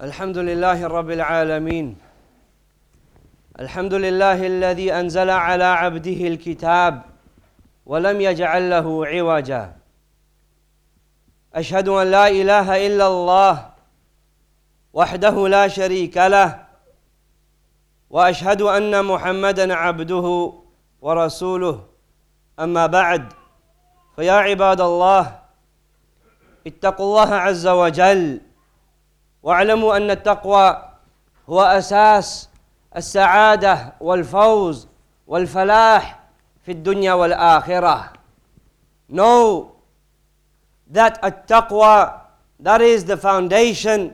الحمد لله رب العالمين. الحمد لله الذي أنزل على عبده الكتاب ولم يجعل له عوجا. أشهد أن لا إله إلا الله وحده لا شريك له وأشهد أن محمدا عبده ورسوله. أما بعد فيا عباد الله اتقوا الله عز وجل واعلموا ان التقوى هو أساس السعاده والفوز والفلاح في الدنيا والاخره know that التقوى that is the foundation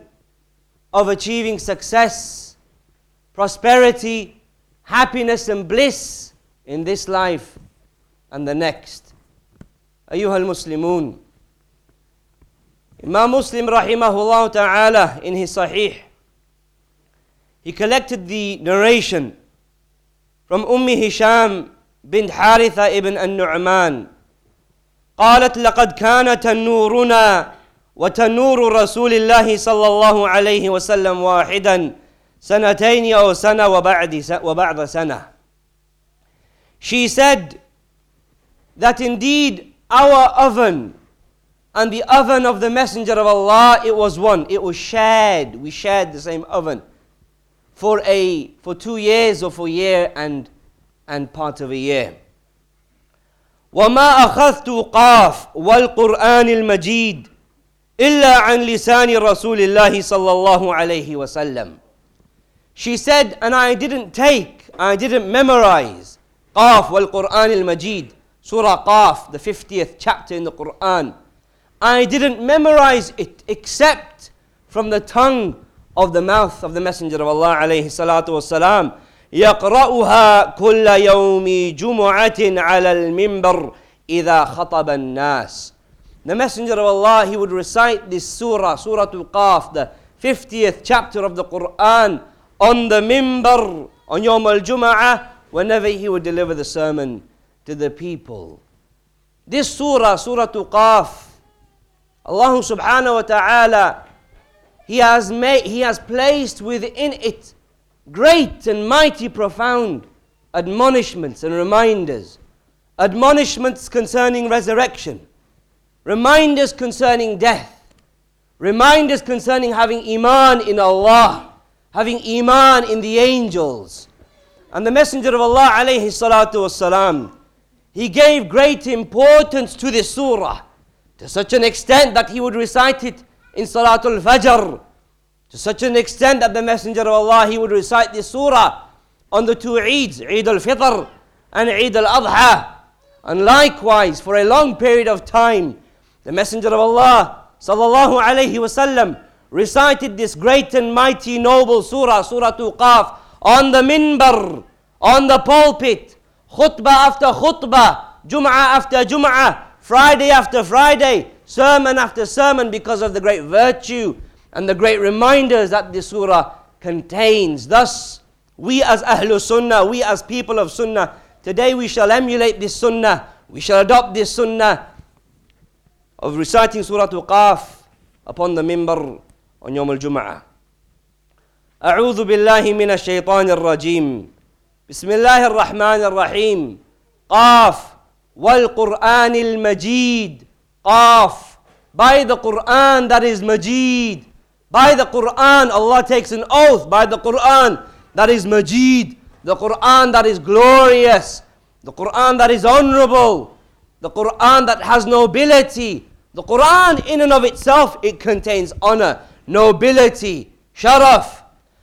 of achieving success prosperity happiness and bliss in this life and the next ايها المسلمون Imam Muslim rahimahullah ta'ala in his Sahih, he collected the narration from Umm Hisham bint Haritha ibn النعمان قالت لقد كان تنورنا وتنور رسول الله صلى الله عليه وسلم واحدا سنتين أو سنة وبعد وبعد سنة She said that indeed our oven and the oven of the Messenger of Allah, it was one. It was shared. We shared the same oven for a for two years or for a year and and part of a year. وما أخذت قاف والقرآن المجيد إلا عن لسان رسول الله صلى الله عليه وسلم. She said, and I didn't take, I didn't memorize قاف والقرآن المجيد, Surah Qaf, the 50th chapter in the Quran. I didn't memorize it except from the tongue of the mouth of the Messenger of Allah عليه الصلاة والسلام يقرأها كل يوم جمعة على المنبر إذا خطب الناس The Messenger of Allah, he would recite this surah, Surah Al-Qaf, the 50th chapter of the Quran, on the minbar, on Yom Al-Jum'ah, whenever he would deliver the sermon to the people. This surah, Surah Al-Qaf, Allah subhanahu wa ta'ala, He has made, He has placed within it great and mighty profound admonishments and reminders. Admonishments concerning resurrection, reminders concerning death, reminders concerning having iman in Allah, having iman in the angels. And the Messenger of Allah alayhi he gave great importance to this surah to such an extent that he would recite it in Salatul Fajr, to such an extent that the Messenger of Allah he would recite this surah on the two Eids, Eid al-Fitr and Eid al-Adha. And likewise, for a long period of time, the Messenger of Allah sallallahu alaihi wasallam recited this great and mighty noble surah, Surah Qaf, on the minbar, on the pulpit, khutbah after khutbah, Jum'ah after Jum'ah, Friday after Friday, sermon after sermon, because of the great virtue and the great reminders that this surah contains. Thus, we as Ahlul Sunnah, we as people of Sunnah, today we shall emulate this Sunnah, we shall adopt this Sunnah of reciting Surah Qaf upon the minbar on Yom al-Jum'ah. أعوذ بالله من الشيطان الرجيم بسم الله الرحمن الرحيم قاف Wal Quranil Majid. Qaf. By the Quran that is Majid. By the Quran, Allah takes an oath. By the Quran that is Majid. The Quran that is glorious. The Quran that is honorable. The Quran that has nobility. The Quran, in and of itself, it contains honor, nobility, sharaf.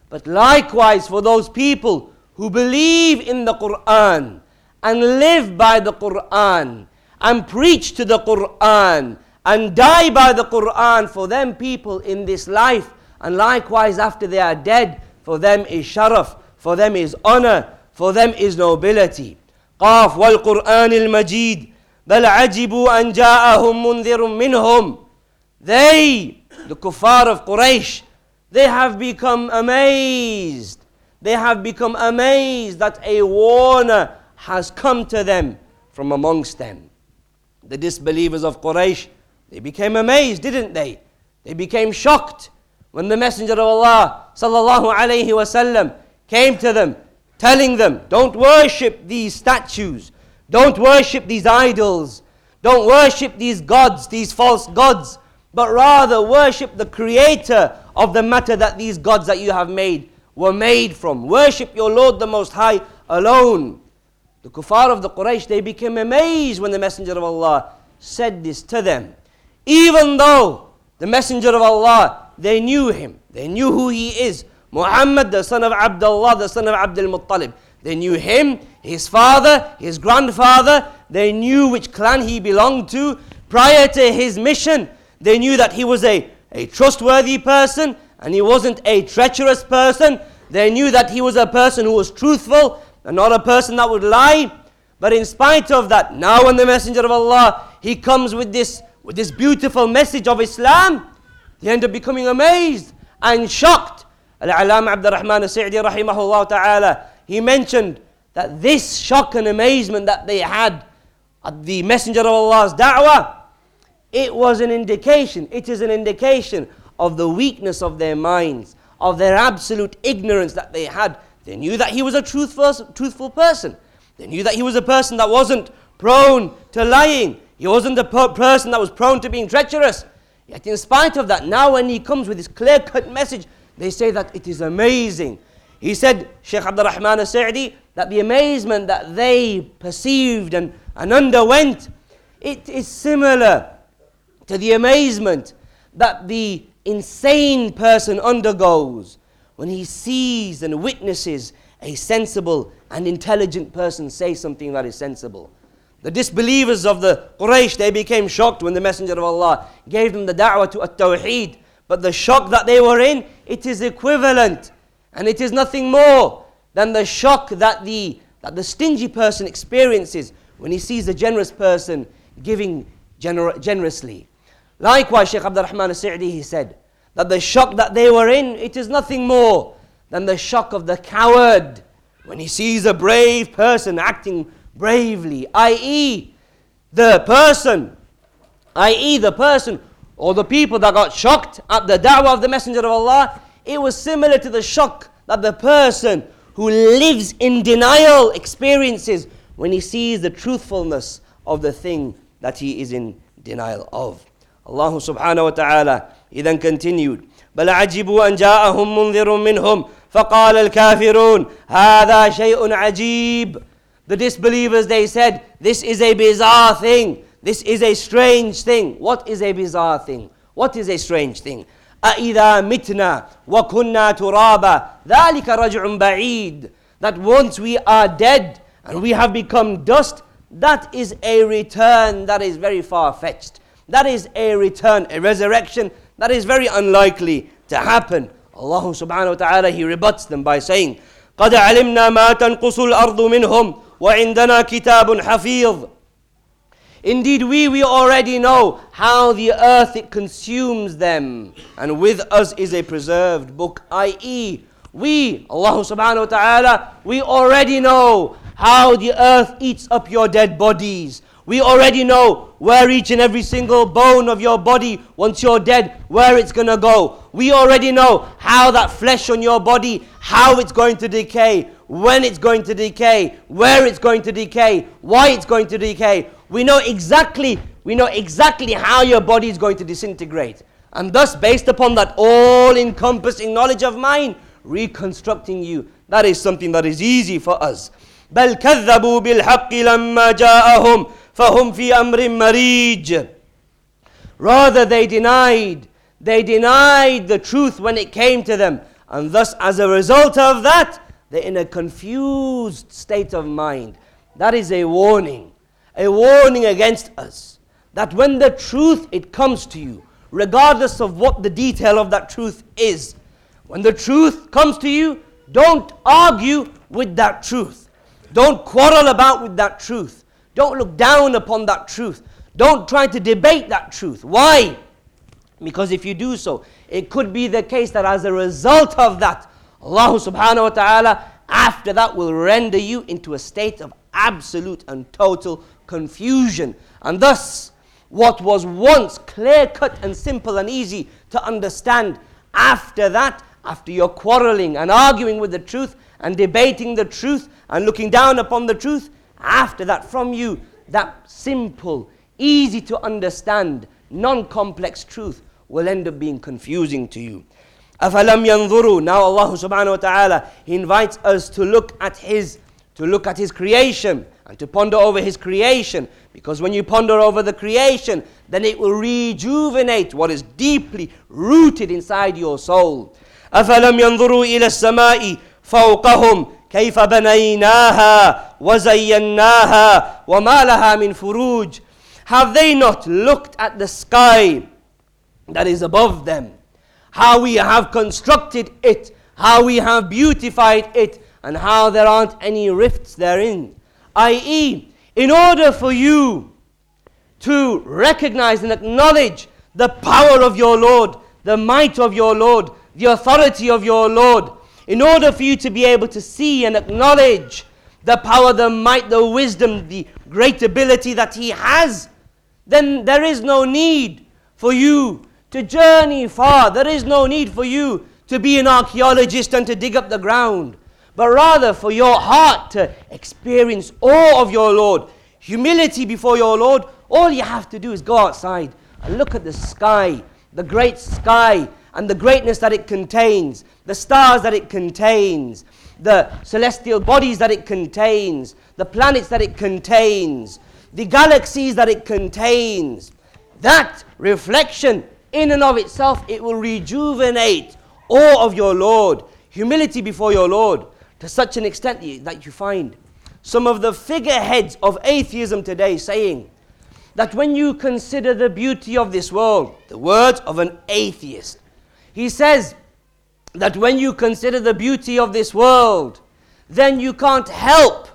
But likewise, for those people who believe in the Quran, and live by the Quran and preach to the Quran and die by the Quran for them people in this life and likewise after they are dead for them is sharaf for them is honor for them is nobility قاف والقرآن المجيد بل عجبوا أن جاءهم منذر منهم they the kuffar of Quraysh they have become amazed they have become amazed that a warner has come to them from amongst them. The disbelievers of Quraysh, they became amazed, didn't they? They became shocked when the Messenger of Allah sallallahu wasallam came to them, telling them, "Don't worship these statues, don't worship these idols, don't worship these gods, these false gods, but rather worship the Creator of the matter that these gods that you have made were made from. Worship your Lord the Most High alone." The kuffar of the Quraysh they became amazed when the Messenger of Allah said this to them, even though the Messenger of Allah they knew him. They knew who he is. Muhammad, the son of Abdullah, the son of Abdul Muttalib. They knew him, his father, his grandfather. They knew which clan he belonged to. Prior to his mission, they knew that he was a, a trustworthy person and he wasn't a treacherous person. They knew that he was a person who was truthful and not a person that would lie. But in spite of that, now when the Messenger of Allah, he comes with this, with this beautiful message of Islam, they end up becoming amazed and shocked. Al-Alam Abdul Rahman al-Sa'di rahimahullah ta'ala, he mentioned that this shock and amazement that they had at the Messenger of Allah's da'wah, it was an indication, it is an indication of the weakness of their minds, of their absolute ignorance that they had. They knew that he was a truthful, person. They knew that he was a person that wasn't prone to lying. He wasn't a person that was prone to being treacherous. Yet, in spite of that, now when he comes with his clear cut message, they say that it is amazing. He said, Sheikh Abdul Rahman Sa'di, that the amazement that they perceived and, and underwent, it is similar to the amazement that the insane person undergoes when he sees and witnesses a sensible and intelligent person say something that is sensible. The disbelievers of the Quraysh, they became shocked when the Messenger of Allah gave them the da'wah to at-tawheed. But the shock that they were in, it is equivalent. And it is nothing more than the shock that the, that the stingy person experiences when he sees a generous person giving gener- generously. Likewise, Shaykh Abdul Rahman al-Sa'di, he said, that the shock that they were in, it is nothing more than the shock of the coward when he sees a brave person acting bravely, i.e., the person, i.e., the person or the people that got shocked at the da'wah of the Messenger of Allah, it was similar to the shock that the person who lives in denial experiences when he sees the truthfulness of the thing that he is in denial of. Allah subhanahu wa ta'ala he then continued بل عجبوا أن جاءهم منذر منهم فقال الكافرون هذا شيء عجيب the disbelievers, they said, This is a bizarre thing. This is a strange thing. What is a bizarre thing? What is a strange thing? أَإِذَا مِتْنَا وَكُنَّا تُرَابًا ذَلِكَ رَجْعٌ بَعِيدٌ That once we are dead and we have become dust, that is a return that is very far-fetched. That is a return, a resurrection that is very unlikely to happen. Allah subhanahu wa ta'ala, He rebuts them by saying, قَدْ عَلِمْنَا مَا تَنْقُصُ الْأَرْضُ مِنْهُمْ وعندنا كتاب حفيظ Indeed, we, we already know how the earth it consumes them, and with us is a preserved book, i.e., we, Allah subhanahu wa ta'ala, we already know how the earth eats up your dead bodies. We already know where each and every single bone of your body, once you're dead, where it's gonna go. We already know how that flesh on your body, how it's going to decay when it's going to decay, where it's going to decay, why it's going to decay. We know exactly, we know exactly how your body is going to disintegrate. And thus, based upon that all encompassing knowledge of mine, reconstructing you, that is something that is easy for us. بل كذبوا بالحق لما جاءهم فهم في أمر مريج Rather they denied, they denied the truth when it came to them. And thus as a result of that, they're in a confused state of mind. That is a warning, a warning against us. That when the truth it comes to you, regardless of what the detail of that truth is, when the truth comes to you, don't argue with that truth. Don't quarrel about with that truth. Don't look down upon that truth. Don't try to debate that truth. Why? Because if you do so, it could be the case that as a result of that, Allah subhanahu wa ta'ala after that will render you into a state of absolute and total confusion. And thus, what was once clear cut and simple and easy to understand after that, after you're quarreling and arguing with the truth and debating the truth and looking down upon the truth, after that, from you, that simple, easy to understand, non complex truth will end up being confusing to you. أَفَلَمْ يَنظُرُوا Now Allah subhanahu wa ta'ala, He invites us to look at His, to look at His creation and to ponder over His creation. Because when you ponder over the creation, then it will rejuvenate what is deeply rooted inside your soul. أَفَلَمْ يَنظُرُوا إِلَى السَّمَاءِ فَوْقَهُمْ كيف بنيناها وزيناها وما لها من فروج Have they not looked at the sky that is above them? How we have constructed it, how we have beautified it, and how there aren't any rifts therein. I.e., in order for you to recognize and acknowledge the power of your Lord, the might of your Lord, the authority of your Lord, in order for you to be able to see and acknowledge the power, the might, the wisdom, the great ability that He has, then there is no need for you to journey far. There is no need for you to be an archaeologist and to dig up the ground, but rather for your heart to experience awe of your Lord, humility before your Lord. All you have to do is go outside and look at the sky, the great sky, and the greatness that it contains, the stars that it contains, the celestial bodies that it contains, the planets that it contains, the galaxies that it contains. That reflection, in and of itself, it will rejuvenate awe of your Lord, humility before your Lord, to such an extent that you find some of the figureheads of atheism today saying that when you consider the beauty of this world, the words of an atheist, he says that when you consider the beauty of this world, then you can't help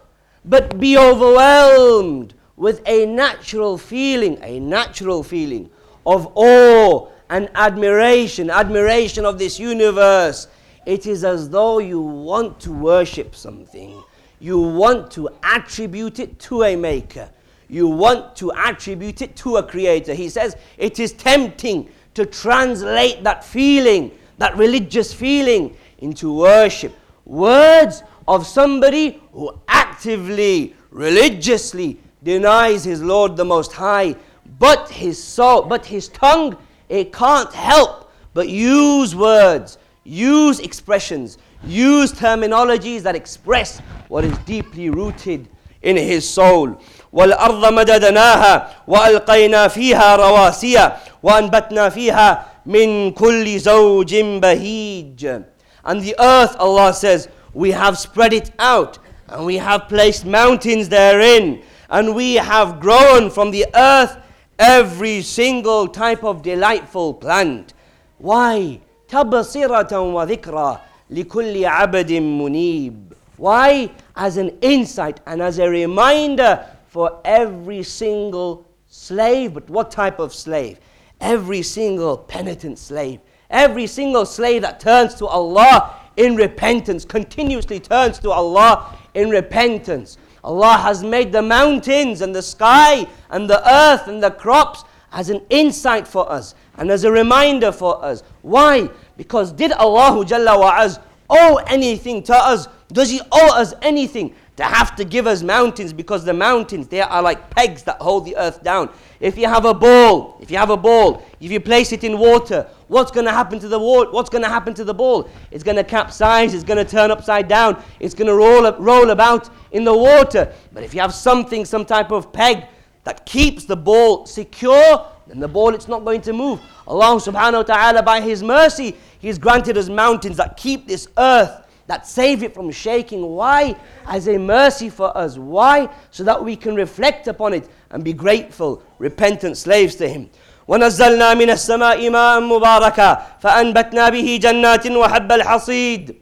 but be overwhelmed with a natural feeling, a natural feeling of awe and admiration, admiration of this universe. It is as though you want to worship something. You want to attribute it to a maker. You want to attribute it to a creator. He says it is tempting to translate that feeling, that religious feeling, into worship. Words of somebody who actively, religiously denies his Lord the Most High, but his soul, but his tongue, it can't help but use words, use expressions, use terminologies that express what is deeply rooted in his soul. والأرض مددناها وألقينا فيها رواسي وأنبتنا فيها من كل زوج بهيج And the earth, Allah says, we have spread it out and we have placed mountains therein and we have grown from the earth every single type of delightful plant. Why? تبصرة وذكرى لكل عبد منيب. why? As an insight and as a reminder for every single slave. But what type of slave? Every single penitent slave. Every single slave that turns to Allah in repentance, continuously turns to Allah in repentance. Allah has made the mountains and the sky and the earth and the crops as an insight for us and as a reminder for us. Why? Because did Allah Jalla owe anything to us? Does He owe us anything? to have to give us mountains because the mountains they are like pegs that hold the earth down if you have a ball if you have a ball if you place it in water what's going to happen to the wall what's going to happen to the ball it's going to capsize it's going to turn upside down it's going to roll up, roll about in the water but if you have something some type of peg that keeps the ball secure then the ball it's not going to move allah subhanahu wa ta'ala by his mercy he's granted us mountains that keep this earth that save it from shaking. Why? As a mercy for us. Why? So that we can reflect upon it and be grateful, repentant slaves to Him. ونزلنا من السماء ماء مباركا فأنبتنا به جنات وحب الحصيد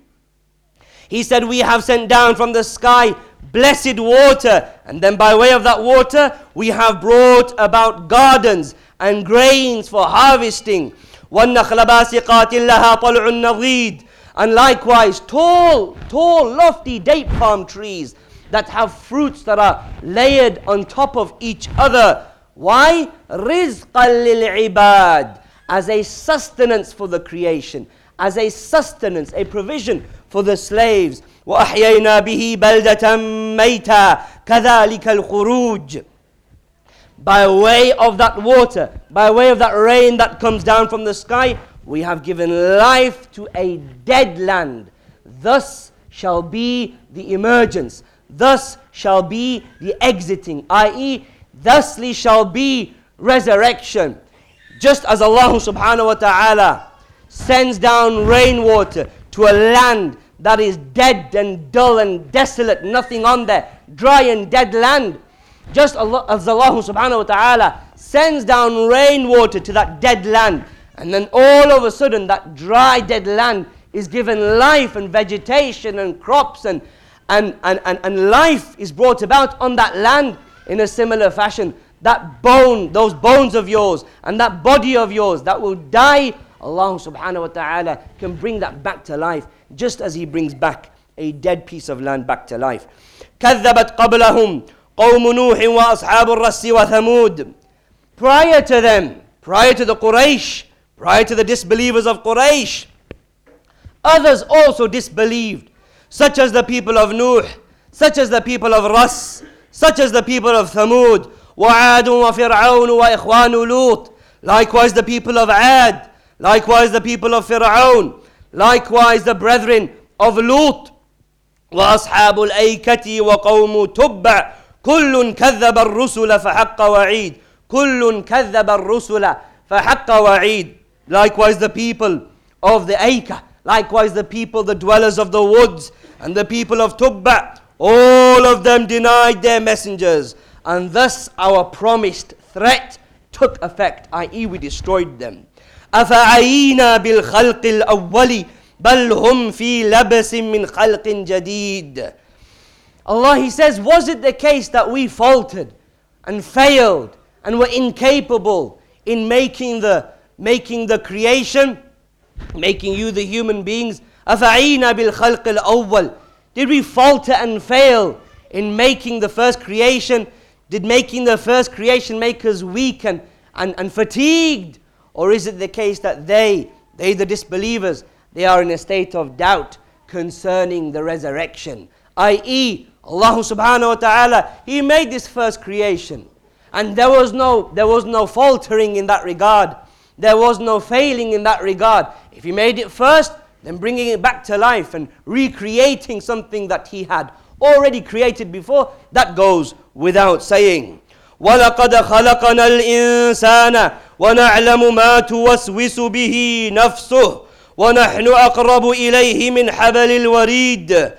He said, We have sent down from the sky blessed water, and then by way of that water, we have brought about gardens and grains for harvesting. والنخل باسقات لها طلع نضيد and likewise, tall, tall, lofty date palm trees that have fruits that are layered on top of each other. Why? رِزْقًا لِلْعِبَادِ As a sustenance for the creation, as a sustenance, a provision for the slaves. وأحيينا به بلدة ميتا كذلك الخروج by way of that water, by way of that rain that comes down from the sky, we have given life to a dead land. Thus shall be the emergence, thus shall be the exiting, i.e., thusly shall be resurrection. Just as Allah subhanahu wa ta'ala sends down rainwater to a land that is dead and dull and desolate, nothing on there, dry and dead land. Just Allah, as Allah subhanahu wa ta'ala sends down rainwater to that dead land, and then all of a sudden that dry, dead land is given life and vegetation and crops and, and, and, and, and life is brought about on that land in a similar fashion. That bone, those bones of yours, and that body of yours that will die, Allah subhanahu wa ta'ala can bring that back to life, just as He brings back a dead piece of land back to life. كذبت قبلهم قوم نوح وأصحاب الرس وثمود Prior to them, prior to the Quraysh, prior to the disbelievers of Quraysh, others also disbelieved, such as the people of Nuh, such as the people of Ras, such as the people of Thamud, وعاد وفرعون وإخوان لوط likewise the people of Ad likewise the people of Fir'aun likewise the brethren of Lut وأصحاب الأيكة وقوم تبع كل كذب الرسل فحق وعيد كل كذب الرسل فحق وعيد likewise the people of the Aika likewise the people the dwellers of the woods and the people of Tubba all of them denied their messengers and thus our promised threat took effect, i.e., we destroyed them. أفعينا بالخلق الأول بل هم في لبس من خلق جديد Allah He says, was it the case that we faltered and failed and were incapable in making the making the creation, making you the human beings? أفعينا بالخلق الأول Did we falter and fail in making the first creation? Did making the first creation make us weak and, and, and fatigued? Or is it the case that they, they the disbelievers, they are in a state of doubt concerning the resurrection? I.e., Allah subhanahu wa ta'ala, He made this first creation. And there was no there was no faltering in that regard. There was no failing in that regard. If He made it first, then bringing it back to life and recreating something that He had already created before, that goes without saying. ولقد خلقنا الإنسان ونعلم ما توسوس به نفسه ونحن أقرب إليه من حبل الوريد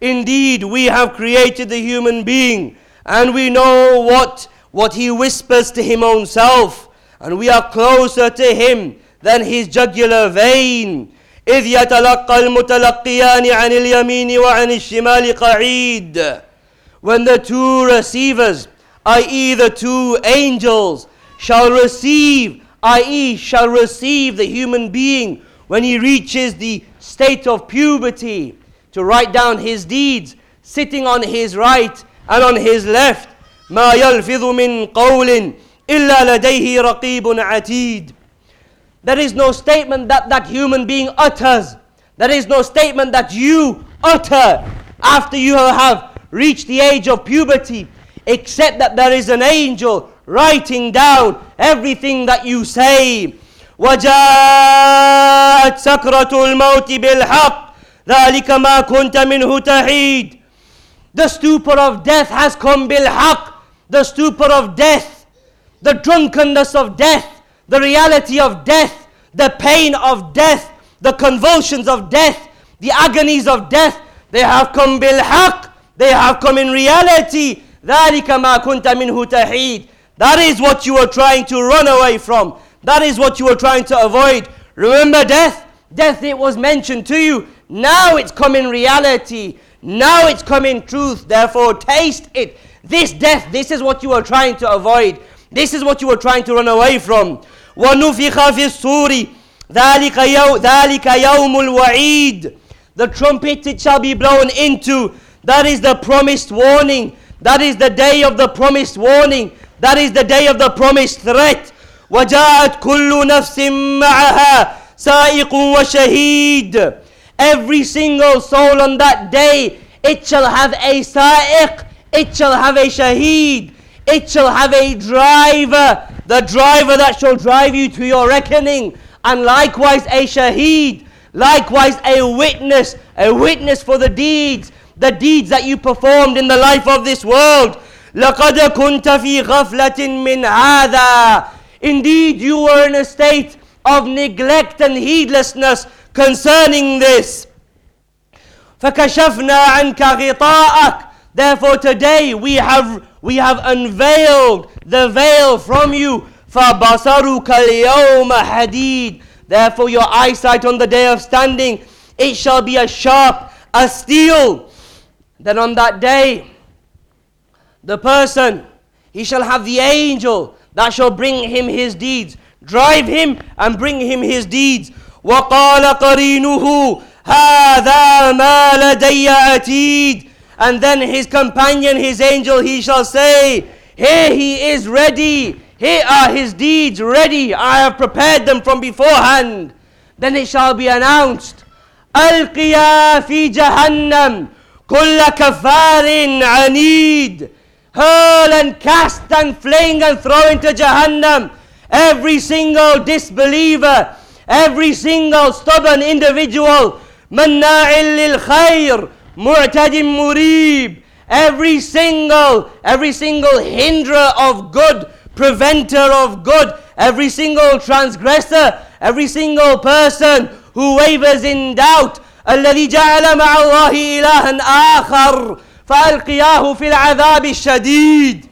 Indeed, we have created the human being and we know what, what he whispers to him own self and we are closer to him than his jugular vein. إذ يتلقى المتلقيان عن اليمين وعن الشمال قعيد when the two receivers, i.e., the two angels, shall receive, i.e., shall receive the human being when he reaches the state of puberty to write down his deeds, sitting on his right and on his left. ما يلفظ من قول إلا لديه رقيب عتيد. There is no statement that that human being utters. There is no statement that you utter after you have reach the age of puberty, except that there is an angel writing down everything that you say. وجاءت سكرة الموت بالحق ذلك ما كنت منه تحيد The stupor of death has come بالحق The stupor of death The drunkenness of death The reality of death The pain of death The convulsions of death The agonies of death They have come بالحق they have come in reality. ذَلِكَ مَا كُنْتَ مِنْهُ تَحِيدٌ That is what you were trying to run away from. That is what you were trying to avoid. Remember death? Death, it was mentioned to you. Now it's come in reality. Now it's come in truth. Therefore, taste it. This death, this is what you were trying to avoid. This is what you were trying to run away from. وَنُفِخَ فِي الصُّورِ ذَلِكَ, يو, ذلك يوم الوعيد. The trumpet it shall be blown into that is the promised warning. That is the day of the promised warning. That is the day of the promised threat. وجاءت كل نفس معها سائق وشهيد Every single soul on that day, it shall have a sa'iq, it shall have a shaheed, it shall have a driver, the driver that shall drive you to your reckoning, and likewise a shaheed, likewise a witness, a witness for the deeds, the deeds that you performed in the life of this world. لقد كنت في غفلة من هذا Indeed, you were in a state of neglect and heedlessness concerning this. فكشفنا عنك غطاءك Therefore today we have we have unveiled the veil from you. فبصرك اليوم حديد Therefore your eyesight on the day of standing it shall be as sharp as steel. Then on that day the person he shall have the angel that shall bring him his deeds. Drive him and bring him his deeds. وقال قرينه هذا ما لدي عتيد and then his companion his angel he shall say here he is ready here are his deeds ready i have prepared them from beforehand then it shall be announced القيا في جهنم كل كفار عنيد hurl and cast and fling and throw into Jahannam every single disbeliever, every single stubborn individual, مناع للخير معتد مريب every single every single hinderer of good preventer of good every single transgressor every single person who wavers in doubt الذي جعل مع الله إلها آخر فألقياه في العذاب الشديد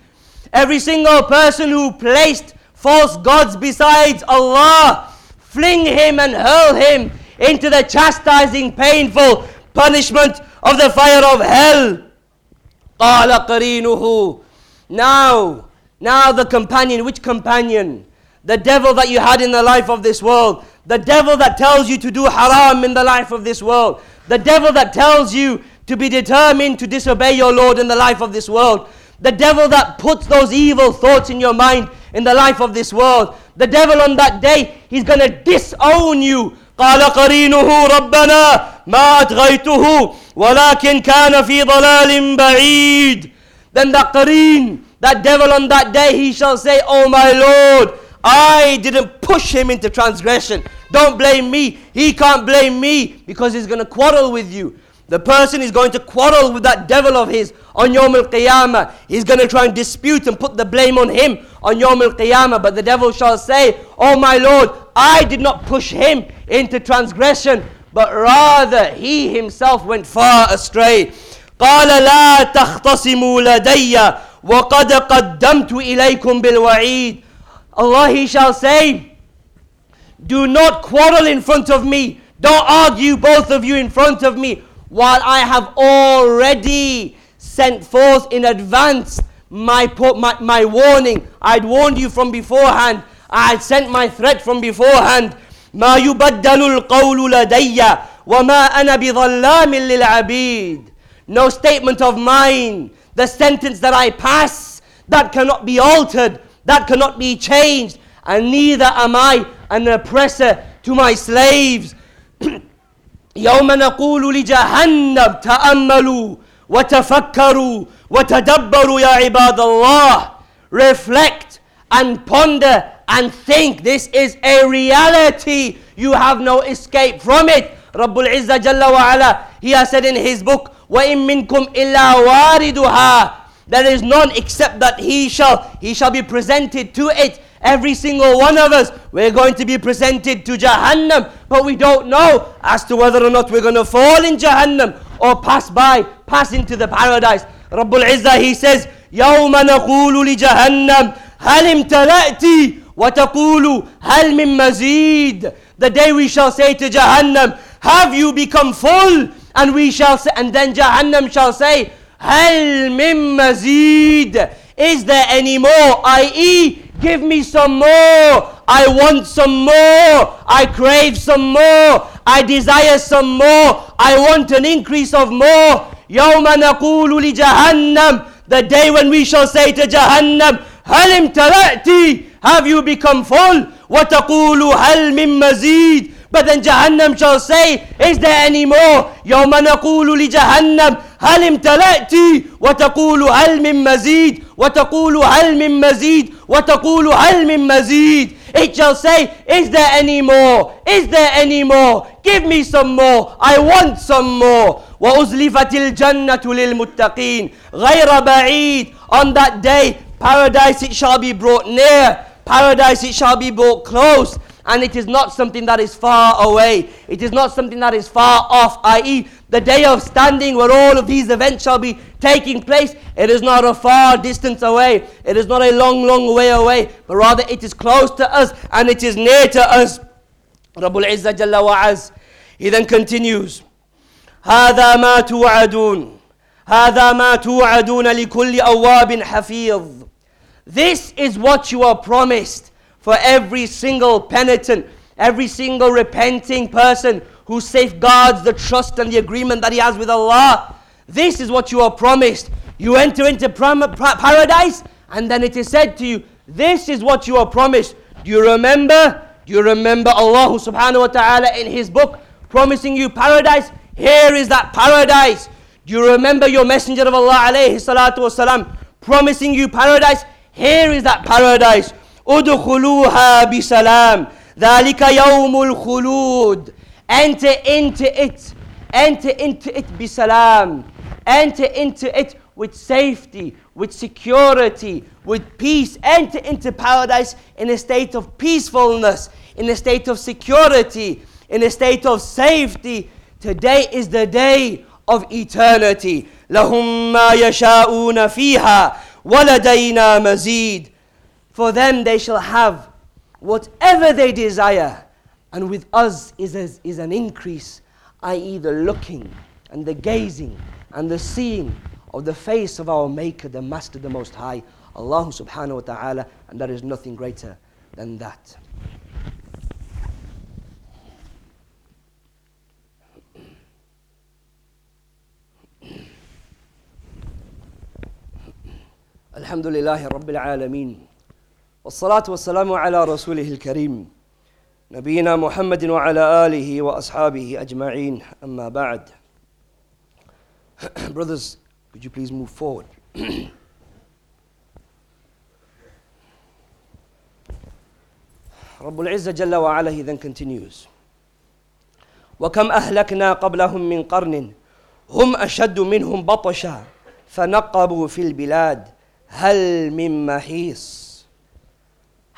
Every single person who placed false gods besides Allah, fling him and hurl him into the chastising, painful punishment of the fire of hell. قال قرينه Now, now the companion, which companion? The devil that you had in the life of this world. The devil that tells you to do haram in the life of this world. The devil that tells you to be determined to disobey your Lord in the life of this world. The devil that puts those evil thoughts in your mind in the life of this world. The devil on that day, he's going to disown you. قال قرينه ربنا ما أتغيته ولكن كان في ضلال بعيد Then that qareen, that devil on that day, he shall say, Oh my Lord, I didn't push him into transgression. Don't blame me. He can't blame me because he's going to quarrel with you. The person is going to quarrel with that devil of his on Yom Al Qiyamah. He's going to try and dispute and put the blame on him on Yom Al Qiyamah. But the devil shall say, Oh my Lord, I did not push him into transgression, but rather he himself went far astray. قال لا تختصموا لدي وقد قدمت إليكم بالوعيد Allah he shall say do not quarrel in front of me don't argue both of you in front of me while I have already sent forth in advance my, my, my warning. I'd warned you from beforehand. I had sent my threat from beforehand. ما يبدل القول لدي وما أنا بظلام للعبيد. No statement of mine. The sentence that I pass, that cannot be altered, that cannot be changed. And neither am I an oppressor to my slaves. يوم نقول لجهنم تأملوا وتفكروا وتدبروا يا عباد الله reflect and ponder and think this is a reality you have no escape from it رب العزة جل وعلا he has said in his book وإن منكم إلا واردها there is none except that he shall he shall be presented to it Every single one of us, we're going to be presented to Jahannam, but we don't know as to whether or not we're going to fall in Jahannam or pass by, pass into the paradise. Rabbul Izzah, he says, يوم نقول لجهنم هل امتلأت وتقول هل من مزيد The day we shall say to Jahannam, have you become full? And we shall say, and then Jahannam shall say, هل من مزيد Is there any more? I.e., Give me some more. I want some more. I crave some more. I desire some more. I want an increase of more. يوم نقول لجهنم The day when we shall say to Jahannam هل امتلأت Have you become full? وتقول هل من مزيد But then Jahannam shall say, Is there any more? يوم نقول لجهنم هل امتلأت وتقول هل من مزيد وتقول هل من مزيد وتقول هل من مزيد It shall say, Is there any more? Is there any more? Give me some more. I want some more. وأزلفت الجنة للمتقين غير بعيد On that day, paradise it shall be brought near. Paradise it shall be brought close. And it is not something that is far away. It is not something that is far off, i.e., the day of standing where all of these events shall be taking place. It is not a far distance away. It is not a long, long way away. But rather, it is close to us and it is near to us. Rabbul Izzah Jalla wa'az. He then continues. هذا ما توعدون هذا ما توعدون لكل أواب حفيظ This is what you are promised for every single penitent, every single repenting person who safeguards the trust and the agreement that he has with Allah. This is what you are promised. You enter into paradise, and then it is said to you, This is what you are promised. Do you remember? Do you remember Allah subhanahu wa ta'ala in His book promising you paradise? Here is that paradise. Do you remember your Messenger of Allah alayhi salatu wasalam promising you paradise? Here is that paradise. ادخلوها بسلام ذلك يوم الخلود enter into it enter into it بسلام enter into it with safety with security with peace enter into paradise in a state of peacefulness in a state of security in a state of safety today is the day of eternity لهم ما يشاءون فيها ولدينا مزيد for them they shall have whatever they desire. And with us is, a, is an increase, i.e., the looking and the gazing and the seeing of the face of our Maker, the Master, the Most High, Allah subhanahu wa ta'ala, and there is nothing greater than that. الحمد لله رب العالمين والصلاة والسلام على رسوله الكريم نبينا محمد وعلى آله وأصحابه أجمعين. أما بعد Brothers, could you please move forward? رب العزة جل وعلا he then continues. وكم أهلكنا قبلهم من قرن هم أشد منهم بطشا فنقبوا في البلاد هل من محيص.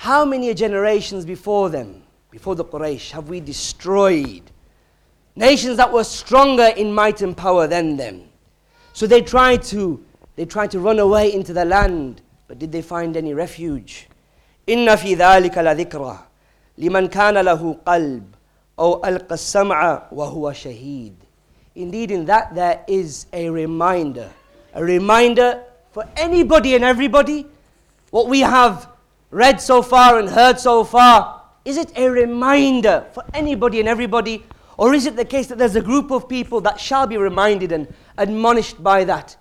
How many generations before them, before the Quraysh, have we destroyed? Nations that were stronger in might and power than them. So they tried to, they tried to run away into the land, but did they find any refuge? إن في ذلك لذكرى لمن كان له قلب أو ألقى السمع وهو شهيد. Indeed, in that there is a reminder, a reminder for anybody and everybody. What we have read so far and heard so far, is it a reminder for anybody and everybody? Or is it the case that there's a group of people that shall be reminded and admonished by that?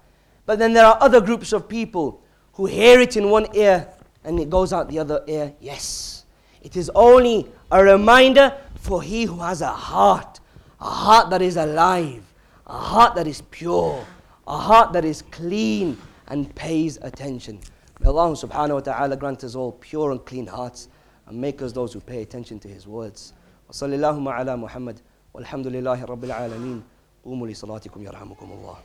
But then there are other groups of people who hear it in one ear and it goes out the other ear. Yes, it is only a reminder for he who has a heart, a heart that is alive, a heart that is pure, a heart that is clean and pays attention. May Allah subhanahu wa ta'ala grant us all pure and clean hearts and make us those who pay attention to His words. وصلى اللهم على محمد والحمد لله رب العالمين قوموا لصلاتكم يرحمكم الله